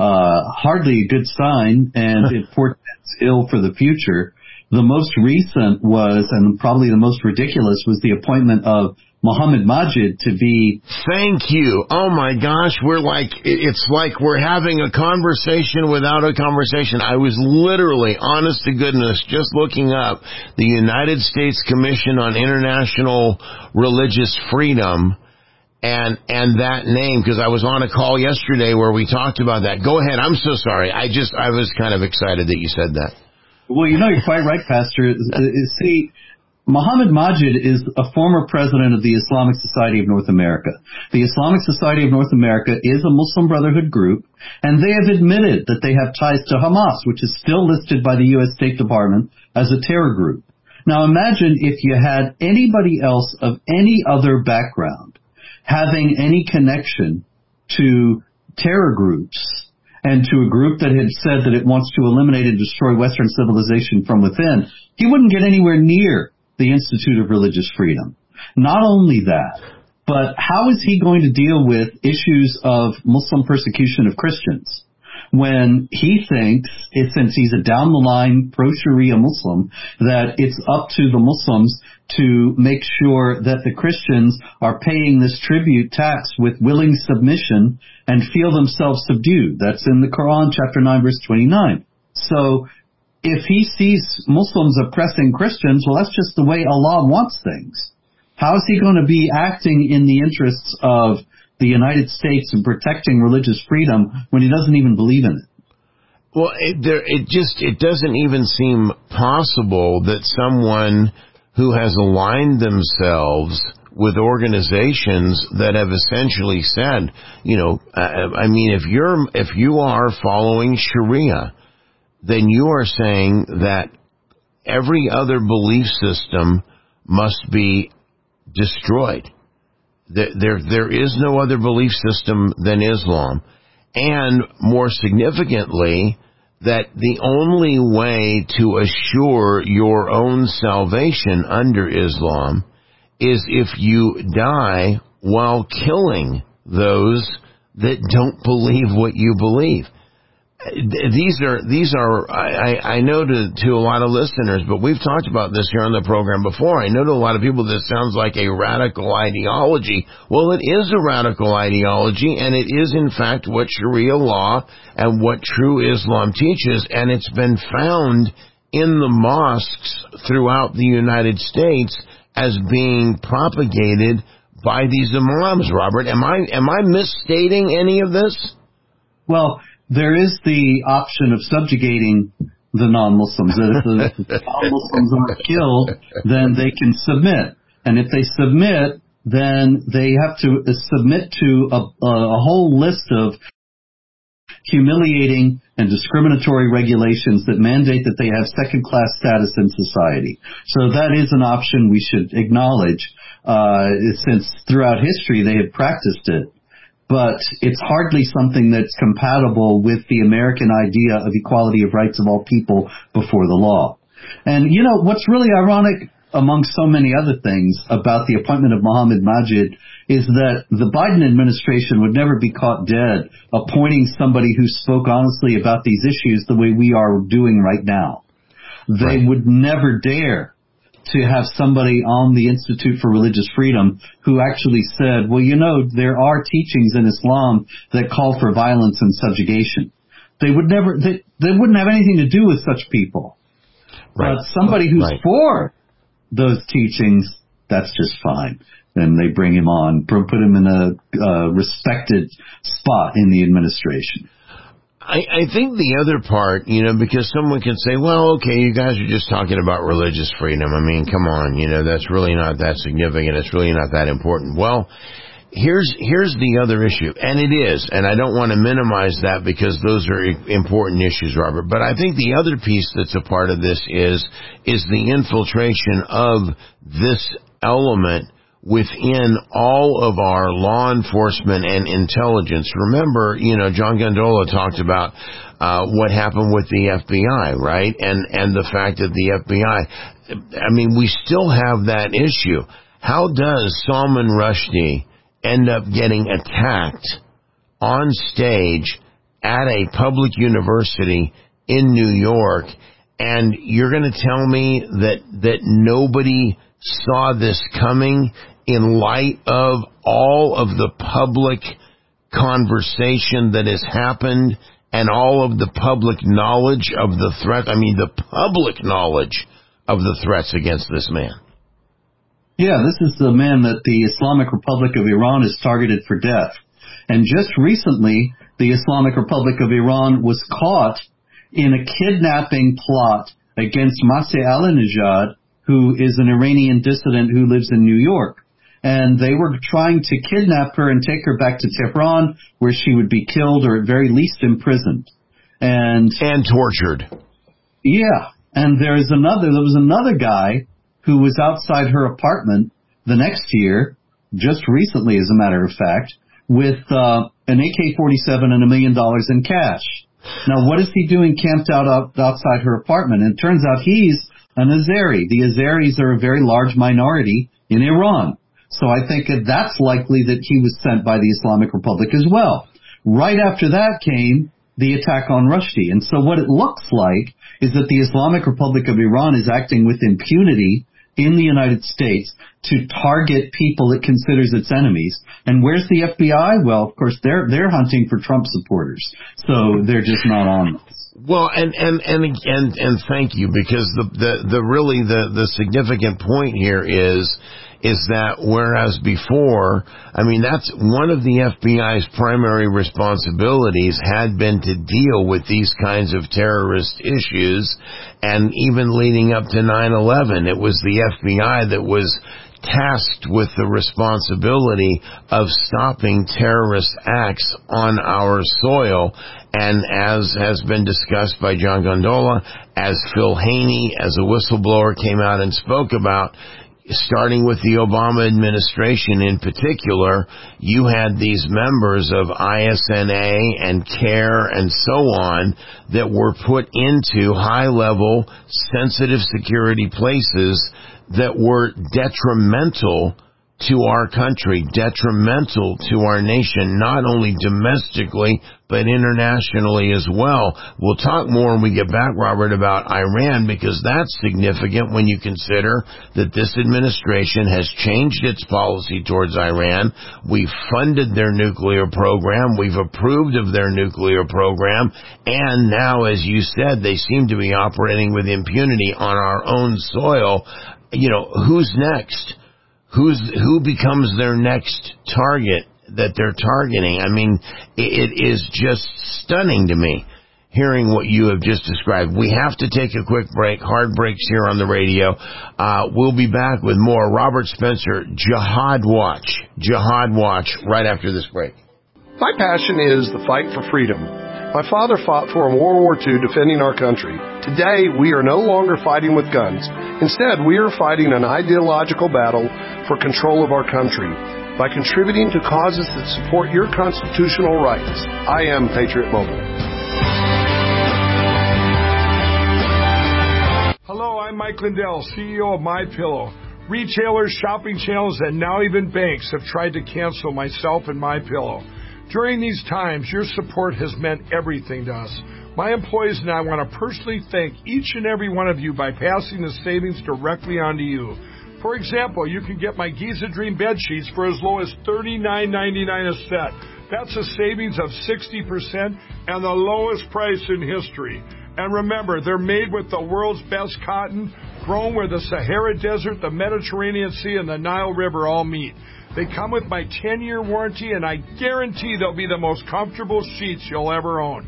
uh, hardly a good sign, and it portends ill for the future. The most recent was, and probably the most ridiculous, was the appointment of Muhammad Majid to be.
Thank you. Oh my gosh, we're like, it's like we're having a conversation without a conversation. I was literally, honest to goodness, just looking up the United States Commission on International Religious Freedom and and that name because I was on a call yesterday where we talked about that. Go ahead. I'm so sorry. I just I was kind of excited that you said that.
Well, you know, you're quite right, Pastor. See, Muhammad Majid is a former president of the Islamic Society of North America. The Islamic Society of North America is a Muslim Brotherhood group, and they have admitted that they have ties to Hamas, which is still listed by the U.S. State Department as a terror group. Now imagine if you had anybody else of any other background having any connection to terror groups and to a group that had said that it wants to eliminate and destroy Western civilization from within, he wouldn't get anywhere near the Institute of Religious Freedom. Not only that, but how is he going to deal with issues of Muslim persecution of Christians? When he thinks, since he's a down the line pro Sharia Muslim, that it's up to the Muslims to make sure that the Christians are paying this tribute tax with willing submission and feel themselves subdued. That's in the Quran, chapter 9, verse 29. So if he sees Muslims oppressing Christians, well, that's just the way Allah wants things. How is he going to be acting in the interests of the United States and protecting religious freedom when he doesn't even believe in it?
Well, it, there, it just it doesn't even seem possible that someone who has aligned themselves with organizations that have essentially said, you know, I, I mean, if you're if you are following Sharia, then you are saying that every other belief system must be destroyed. There, there, is no other belief system than Islam. And more significantly, that the only way to assure your own salvation under Islam is if you die while killing those that don't believe what you believe these are these are I, I know to to a lot of listeners, but we've talked about this here on the program before. I know to a lot of people this sounds like a radical ideology. Well, it is a radical ideology, and it is in fact what Sharia law and what true Islam teaches, and it's been found in the mosques throughout the United States as being propagated by these imams. Robert, am I am I misstating any of this?
Well, there is the option of subjugating the non-Muslims. If the non-Muslims aren't killed, then they can submit. And if they submit, then they have to submit to a, a whole list of humiliating and discriminatory regulations that mandate that they have second class status in society. So that is an option we should acknowledge, uh, since throughout history they have practiced it but it's hardly something that's compatible with the American idea of equality of rights of all people before the law. And you know, what's really ironic, among so many other things about the appointment of Mohammed Majid is that the Biden administration would never be caught dead appointing somebody who spoke honestly about these issues the way we are doing right now. They right. would never dare to have somebody on the Institute for Religious Freedom who actually said, well, you know, there are teachings in Islam that call for violence and subjugation. They would never, they, they wouldn't have anything to do with such people. Right. But somebody who's right. for those teachings, that's just fine. And they bring him on, put him in a uh, respected spot in the administration.
I, I think the other part, you know, because someone can say, well, okay, you guys are just talking about religious freedom. I mean, come on, you know, that's really not that significant. It's really not that important. Well, here's here's the other issue, and it is, and I don't want to minimize that because those are important issues, Robert. But I think the other piece that's a part of this is is the infiltration of this element within all of our law enforcement and intelligence. Remember, you know, John Guandolo talked about uh, what happened with the FBI, right? And and the fact that the FBI, I mean, we still have that issue. How does Salman Rushdie end up getting attacked on stage at a public university in New York and you're going to tell me that that nobody saw this coming in light of all of the public conversation that has happened and all of the public knowledge of the threat I mean the public knowledge of the threats against this man
yeah, this is the man that the Islamic Republic of Iran is targeted for death. And just recently, the Islamic Republic of Iran was caught in a kidnapping plot against Masih Alinejad, who is an Iranian dissident who lives in New York. And they were trying to kidnap her and take her back to Tehran, where she would be killed or at very least imprisoned. And
and tortured.
Yeah, and there is another. There was another guy who was outside her apartment the next year, just recently, as a matter of fact, with uh, an AK-47 and a million dollars in cash. Now, what is he doing camped out outside her apartment? And it turns out he's an Azeri. The Azeris are a very large minority in Iran. So I think that that's likely that he was sent by the Islamic Republic as well. Right after that came the attack on Rushdie. And so what it looks like is that the Islamic Republic of Iran is acting with impunity in the United States to target people it considers its enemies. And where's the FBI? Well, of course, they're they're hunting for Trump supporters, so they're just not on.
Well, and and and and and thank you because the the the really the the significant point here is is that whereas before, I mean, that's one of the FBI's primary responsibilities had been to deal with these kinds of terrorist issues. And even leading up to 9-11, it was the FBI that was tasked with the responsibility of stopping terrorist acts on our soil. And as has been discussed by John Guandolo, as Phil Haney, as a whistleblower came out and spoke about, starting with the Obama administration in particular, you had these members of ISNA and CAIR and so on that were put into high level sensitive security places that were detrimental to our country, detrimental to our nation, not only domestically, but internationally as well. We'll talk more when we get back, Robert, about Iran because that's significant when you consider that this administration has changed its policy towards Iran. We've funded their nuclear program. We've approved of their nuclear program. And now, as you said, they seem to be operating with impunity on our own soil. You know, who's next? Who's who becomes their next target that they're targeting. I mean, it, it is just stunning to me hearing what you have just described. We have to take a quick break. Hard breaks here on the radio. Uh, we'll be back with more Robert Spencer Jihad Watch. Jihad Watch right after this break.
My passion is the fight for freedom. My father fought for in World War II defending our country. Today, we are no longer fighting with guns. Instead, we are fighting an ideological battle for control of our country by contributing to causes that support your constitutional rights. I am Patriot Mobile.
Hello, I'm Mike Lindell, CEO of My Pillow. Retailers, shopping channels, and now even banks have tried to cancel myself and My Pillow. During these times, your support has meant everything to us. My employees and I want to personally thank each and every one of you by passing the savings directly on to you. For example, you can get my Giza Dream bed sheets for as low as $39.99 a set. That's a savings of 60% and the lowest price in history. And remember, they're made with the world's best cotton, grown where the Sahara Desert, the Mediterranean Sea, and the Nile River all meet. They come with my 10 year warranty, and I guarantee they'll be the most comfortable sheets you'll ever own.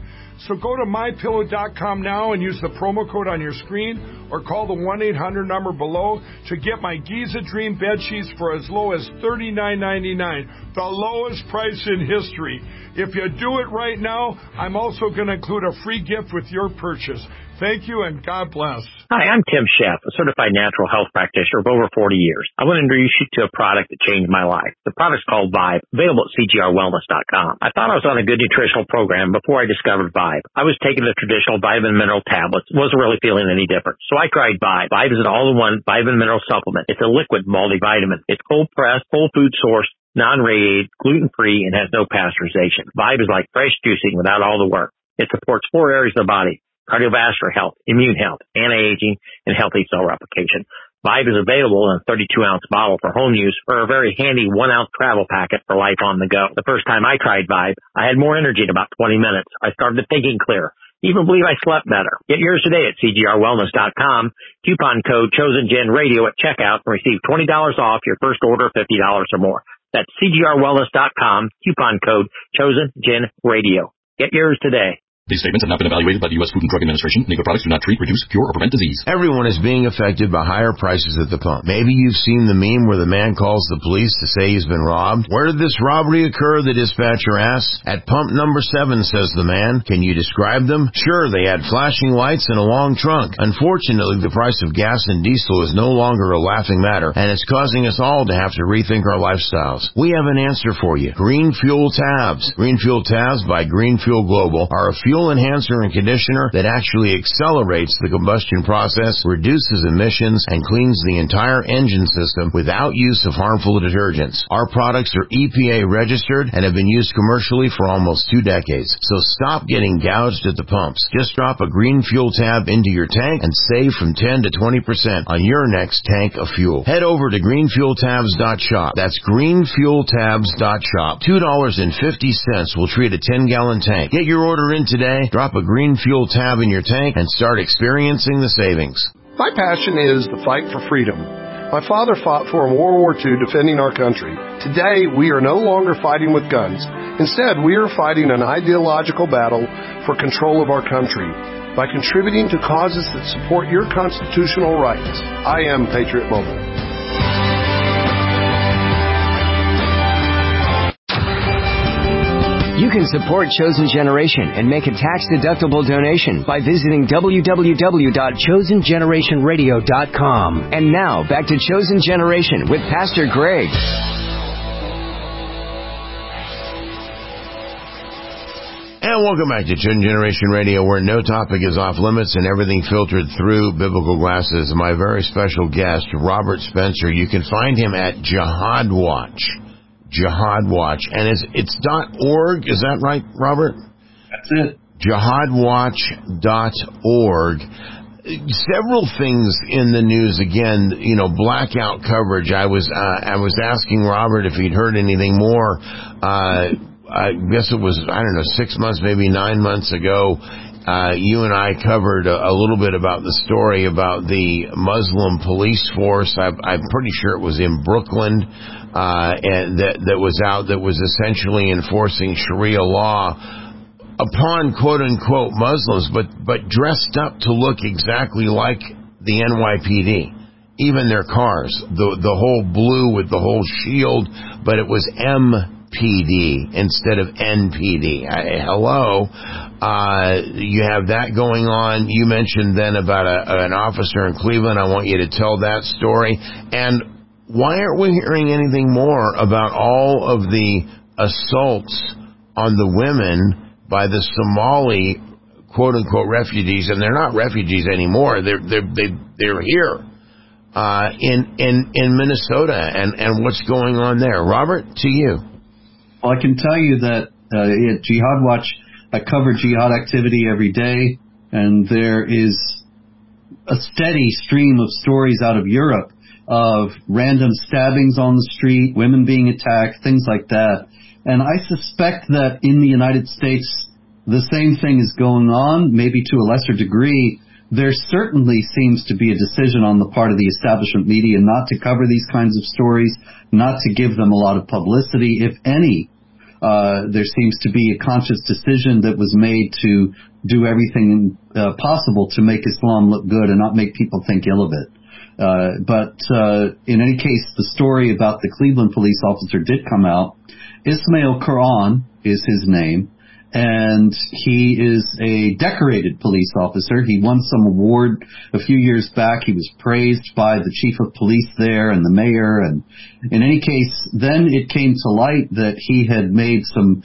So go to mypillow.com now and use the promo code on your screen or call the 1 800 number below to get my Giza Dream bed sheets for as low as $39.99, the lowest price in history. If you do it right now, I'm also going to include a free gift with your purchase. Thank you and God bless.
Hi, I'm Tim Sheff, a certified natural health practitioner of over 40 years. I want to introduce you to a product that changed my life. The product's called Vibe, available at cgrwellness.com. I thought I was on a good nutritional program before I discovered Vibe. I was taking the traditional vitamin mineral tablets, wasn't really feeling any different. So I tried Vibe. Vibe is an all-in-one vitamin mineral supplement. It's a liquid multivitamin. It's cold pressed, whole food source, non-radiated, gluten-free, and has no pasteurization. Vibe is like fresh juicing without all the work. It supports four areas of the body cardiovascular health, immune health, anti-aging, and healthy cell replication. Vibe is available in a 32 ounce bottle for home use or a very handy one ounce travel packet for life on the go. The first time I tried Vibe, I had more energy in about 20 minutes. I started thinking clear. Even believe I slept better. Get yours today at cgrwellness.com. Coupon code chosen radio at checkout and receive $20 off your first order of $50 or more. That's cgrwellness.com. Coupon code chosen radio. Get yours today.
These statements have not been evaluated by the U.S. Food and Drug Administration. Legal products do not treat, reduce, cure, or prevent disease.
Everyone is being affected by higher prices at the pump. Maybe you've seen the meme where the man calls the police to say he's been robbed. Where did this robbery occur? The dispatcher asks. At pump number seven, says the man. Can you describe them? Sure, they had flashing lights and a long trunk. Unfortunately, the price of gas and diesel is no longer a laughing matter, and it's causing us all to have to rethink our lifestyles. We have an answer for you. Green Fuel Tabs. Green Fuel Tabs by Green Fuel Global are a fuel enhancer and conditioner that actually accelerates the combustion process, reduces emissions, and cleans the entire engine system without use of harmful detergents. Our products are EPA registered and have been used commercially for almost two decades. So stop getting gouged at the pumps. Just drop a green fuel tab into your tank and save from 10 to 20% on your next tank of fuel. Head over to greenfueltabs.shop. That's greenfueltabs.shop. $2.50 will treat a 10 gallon tank. Get your order in today. Drop a green fuel tab in your tank and start experiencing the savings.
My passion is the fight for freedom. My father fought for World War II defending our country. Today, we are no longer fighting with guns. Instead, we are fighting an ideological battle for control of our country by contributing to causes that support your constitutional rights. I am Patriot Mobile.
You can support Chosen Generation and make a tax-deductible donation by visiting www.chosengenerationradio.com. And now, back to Chosen Generation with Pastor Greg.
And welcome back to Chosen Generation Radio, where no topic is off limits and everything filtered through biblical glasses. My very special guest, Robert Spencer. You can find him at Jihad Watch. Jihad Watch, and it's it's dot org. Is that right, Robert?
That's it.
Jihadwatch.org. Several things in the news again. You know, blackout coverage. I was uh, I was asking Robert if he'd heard anything more. Uh, I guess it was I don't know six months, maybe nine months ago. Uh, you and I covered a, a, little bit about the story about the Muslim police force. I, I'm pretty sure it was in Brooklyn uh, and that that was out that was essentially enforcing Sharia law upon quote unquote Muslims, but but dressed up to look exactly like the NYPD. Even their cars, the the whole blue with the whole shield, but it was MPD instead of NPD. I, hello, uh, you have that going on. You mentioned then about a, an officer in Cleveland. I want you to tell that story and why aren't we hearing anything more about all of the assaults on the women by the Somali quote unquote refugees? And they're not refugees anymore. They're, they're, they they're here uh, in in in Minnesota and and what's going on there. Robert, to you.
Well, I can tell you that uh, at Jihad Watch, I cover jihad activity every day, and there is a steady stream of stories out of Europe of random stabbings on the street, women being attacked, things like that. And I suspect that in the United States, the same thing is going on, maybe to a lesser degree. There certainly seems to be a decision on the part of the establishment media not to cover these kinds of stories, not to give them a lot of publicity, if any. Uh, there seems to be a conscious decision that was made to do everything uh, possible to make Islam look good and not make people think ill of it. Uh, but uh, in any case, the story about the Cleveland police officer did come out. Ismail Quran is his name, and he is a decorated police officer. He won some award a few years back. He was praised by the chief of police there and the mayor. And in any case, then it came to light that he had made some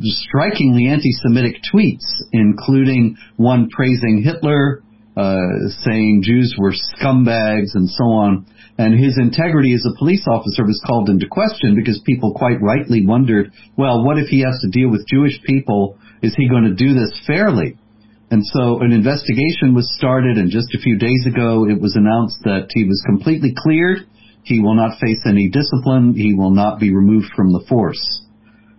strikingly anti-Semitic tweets, including one praising Hitler, Uh, saying Jews were scumbags and so on. And his integrity as a police officer was called into question because people quite rightly wondered, well, what if he has to deal with Jewish people? Is he going to do this fairly? And so an investigation was started, and just a few days ago it was announced that he was completely cleared. He will not face any discipline. He will not be removed from the force.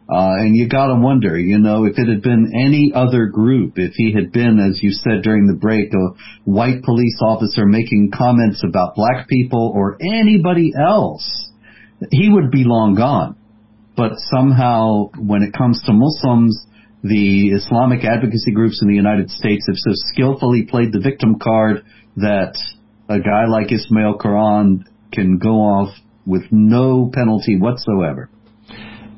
Uh, and you gotta wonder, you know, if it had been any other group, if he had been, as you said during the break, a white police officer making comments about black people or anybody else, he would be long gone. But somehow, when it comes to Muslims, the Islamic advocacy groups in the United States have so skillfully played the victim card that a guy like Ismail Quran can go off with no penalty whatsoever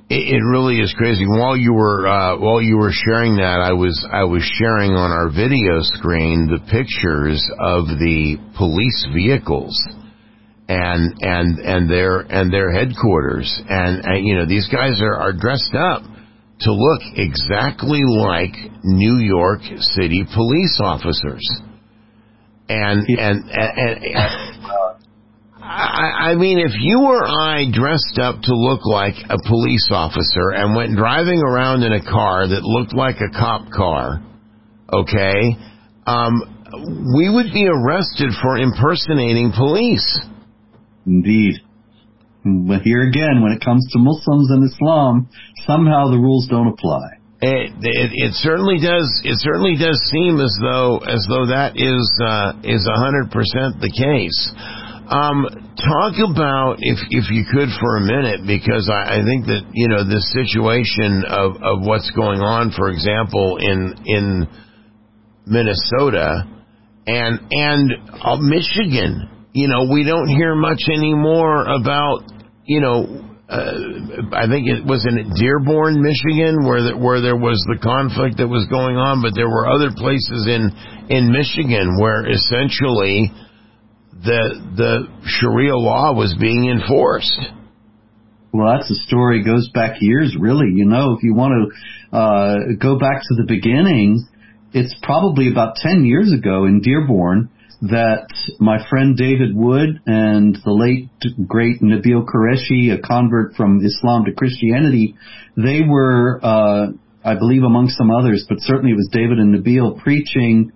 it, it really is crazy. While you were uh, while you were sharing that, I was I was sharing on our video screen the pictures of the police vehicles and and and their and their headquarters, and, and you know these guys are, are dressed up to look exactly like New York City police officers, and and, and, and I, I mean, if you or I dressed up to look like a police officer and went driving around in a car that looked like a cop car, okay, um, we would be arrested for impersonating police.
Indeed. But here again, when it comes to Muslims and Islam, somehow the rules don't apply.
It, it, it, certainly does. It certainly does seem as though as though that is uh, is hundred percent the case. Um, talk about, if if you could, for a minute, because I, I think that you know this situation of of what's going on, for example, in in Minnesota and and uh, Michigan. You know, we don't hear much anymore about you know uh, I think it was in Dearborn, Michigan, where the, where there was the conflict that was going on, but there were other places in in Michigan where essentially the the Sharia law was being enforced.
Well, that's a story goes back years, really. You know, if you want to uh, go back to the beginning, it's probably about ten years ago in Dearborn that my friend David Wood and the late great Nabeel Qureshi, a convert from Islam to Christianity, they were, uh, I believe, among some others, but certainly it was David and Nabeel preaching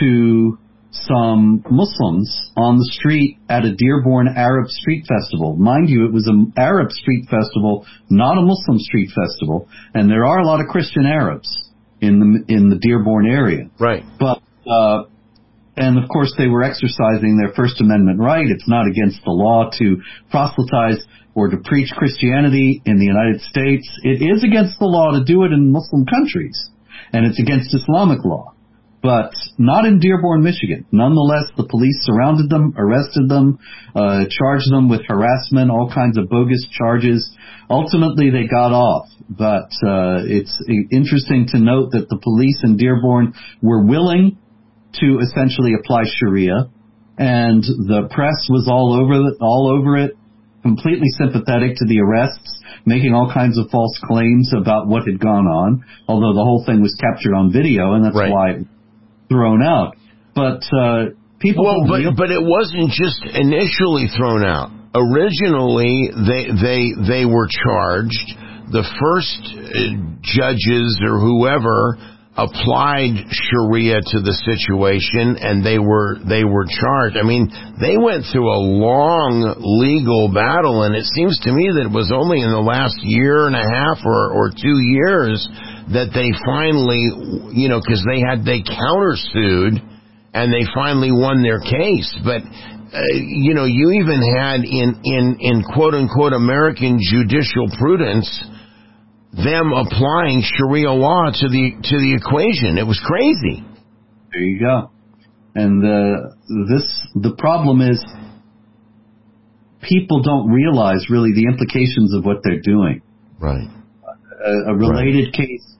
to some Muslims on the street at a Dearborn Arab Street Festival. Mind you, it was an Arab street festival, not a Muslim street festival, and there are a lot of Christian Arabs in the in the Dearborn area.
Right.
But uh, and of course they were exercising their First Amendment right. It's not against the law to proselytize or to preach Christianity in the United States. It is against the law to do it in Muslim countries, and it's against Islamic law but not in Dearborn, Michigan. Nonetheless, the police surrounded them, arrested them, uh, charged them with harassment, all kinds of bogus charges. Ultimately, they got off, but uh, it's interesting to note that the police in Dearborn were willing to essentially apply Sharia, and the press was all over it, all over it, completely sympathetic to the arrests, making all kinds of false claims about what had gone on. Although the whole thing was captured on video, and that's right. why thrown out. But uh, People
well, but
real-
but it wasn't just initially thrown out. Originally, they they they were charged. The first uh, judges or whoever applied Sharia to the situation, and they were they were charged. I mean, they went through a long legal battle, and it seems to me that it was only in the last year and a half or or two years that they finally, you know, because they had they countersued and they finally won their case. But uh, you know, you even had in in in quote unquote American judicial prudence them applying Sharia law to the to the equation. It was crazy.
There you go. And uh, this the problem is people don't realize really the implications of what they're doing.
Right.
A, a related case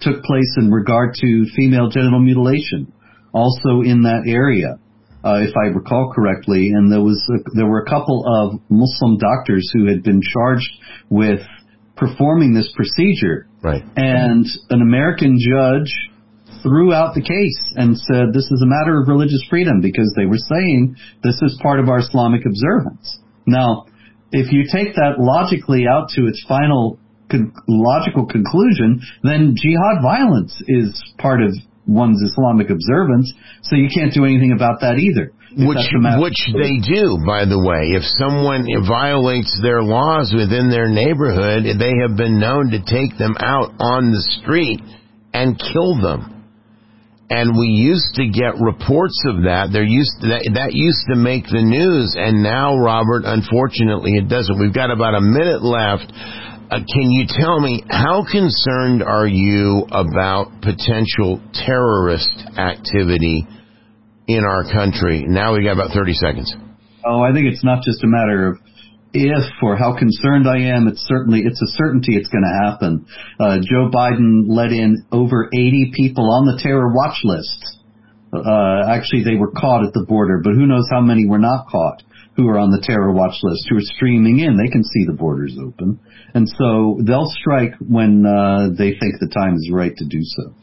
took place in regard to female genital mutilation, also in that area, uh, if I recall correctly. And there was a, there were a couple of Muslim doctors who had been charged with performing this procedure.
Right.
And an American judge threw out the case and said this is a matter of religious freedom because they were saying this is part of our Islamic observance. Now, if you take that logically out to its final con- logical conclusion, then jihad violence is part of one's Islamic observance, so you can't do anything about that either.
Which
that's a matter-
which they do, by the way. If someone violates their laws within their neighborhood, they have been known to take them out on the street and kill them. And we used to get reports of that. There used that that used to make the news, and now, Robert, unfortunately, it doesn't. We've got about a minute left. Uh, can you tell me how concerned are you about potential terrorist activity in our country? Now we got about thirty seconds.
Oh, I think it's not just a matter of if or how concerned I am. It's certainly it's a certainty it's going to happen. Uh, Joe Biden let in over 80 people on the terror watch list. Uh, actually, they were caught at the border, but who knows how many were not caught who are on the terror watch list who are streaming in. They can see the borders open, and so they'll strike when uh, they think the time is right to do so.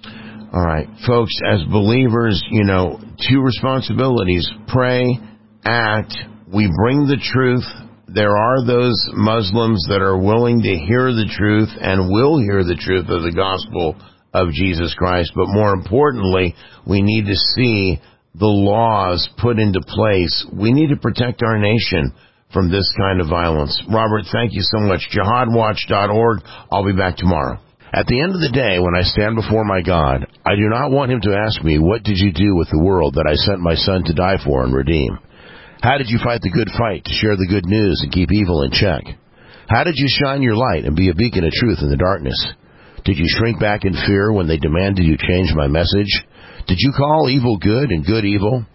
All right, folks, as believers, you know, two responsibilities pray, act. We bring the truth. There are those Muslims that are willing to hear the truth and will hear the truth of the gospel of Jesus Christ. But more importantly, we need to see the laws put into place. We need to protect our nation from this kind of violence. Robert, thank you so much. JihadWatch.org. I'll be back tomorrow. At the end of the day, when I stand before my God, I do not want him to ask me, what did you do with the world that I sent my son to die for and redeem? How did you fight the good fight to share the good news and keep evil in check? How did you shine your light and be a beacon of truth in the darkness? Did you shrink back in fear when they demanded you change my message? Did you call evil good and good evil?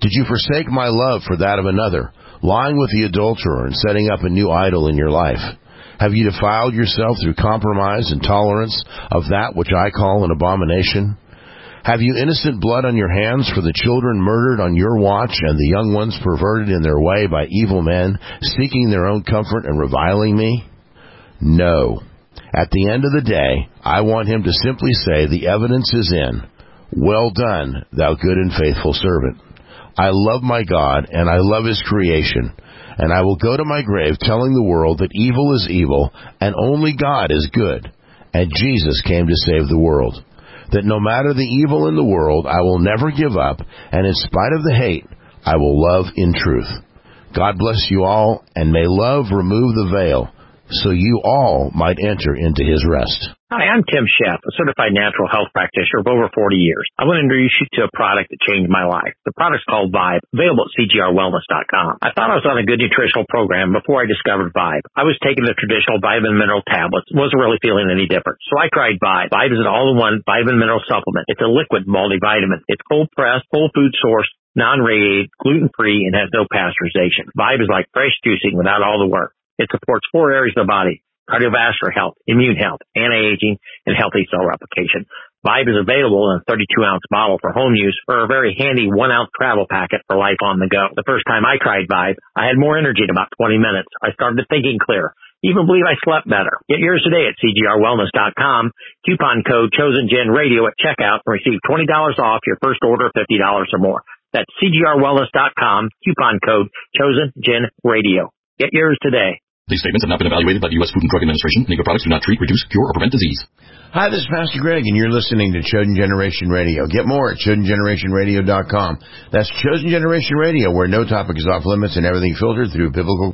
Did you forsake my love for that of another, lying with the adulterer and setting up a new idol in your life? Have you defiled yourself through compromise and tolerance of that which I call an abomination? Have you innocent blood on your hands for the children murdered on your watch and the young ones perverted in their way by evil men, seeking their own comfort and reviling me? No. At the end of the day, I want him to simply say, the evidence is in. Well done, thou good and faithful servant. I love my God and I love his creation. And I will go to my grave telling the world that evil is evil and only God is good. And Jesus came to save the world. That no matter the evil in the world, I will never give up. And in spite of the hate, I will love in truth. God bless you all and may love remove the veil so you all might enter into his rest.
Hi, I'm Tim Sheff, a certified natural health practitioner of over 40 years. I want to introduce you to a product that changed my life. The product's called Vibe, available at cgrwellness.com. I thought I was on a good nutritional program before I discovered Vibe. I was taking the traditional vitamin mineral tablets, wasn't really feeling any different. So I tried Vibe. Vibe is an all-in-one vitamin mineral supplement. It's a liquid multivitamin. It's cold pressed, whole food source, non-radiated, gluten-free, and has no pasteurization. Vibe is like fresh juicing without all the work. It supports four areas of the body, cardiovascular health, immune health, anti-aging, and healthy cell replication. Vibe is available in a 32 ounce bottle for home use or a very handy one ounce travel packet for life on the go. The first time I tried Vibe, I had more energy in about 20 minutes. I started thinking clear. Even believe I slept better. Get yours today at cgrwellness.com. Coupon code ChosenGenRadio at checkout and receive $20 off your first order of $50 or more. That's cgrwellness.com, coupon code ChosenGenRadio. Get yours today.
These statements have not been evaluated by the U.S. Food and Drug Administration. Negro products do not treat, reduce, cure, or prevent disease.
Hi, this is Pastor Greg, and you're listening to Chosen Generation Radio. Get more at ChosenGenerationRadio.com. That's Chosen Generation Radio, where no topic is off limits and everything filtered through biblical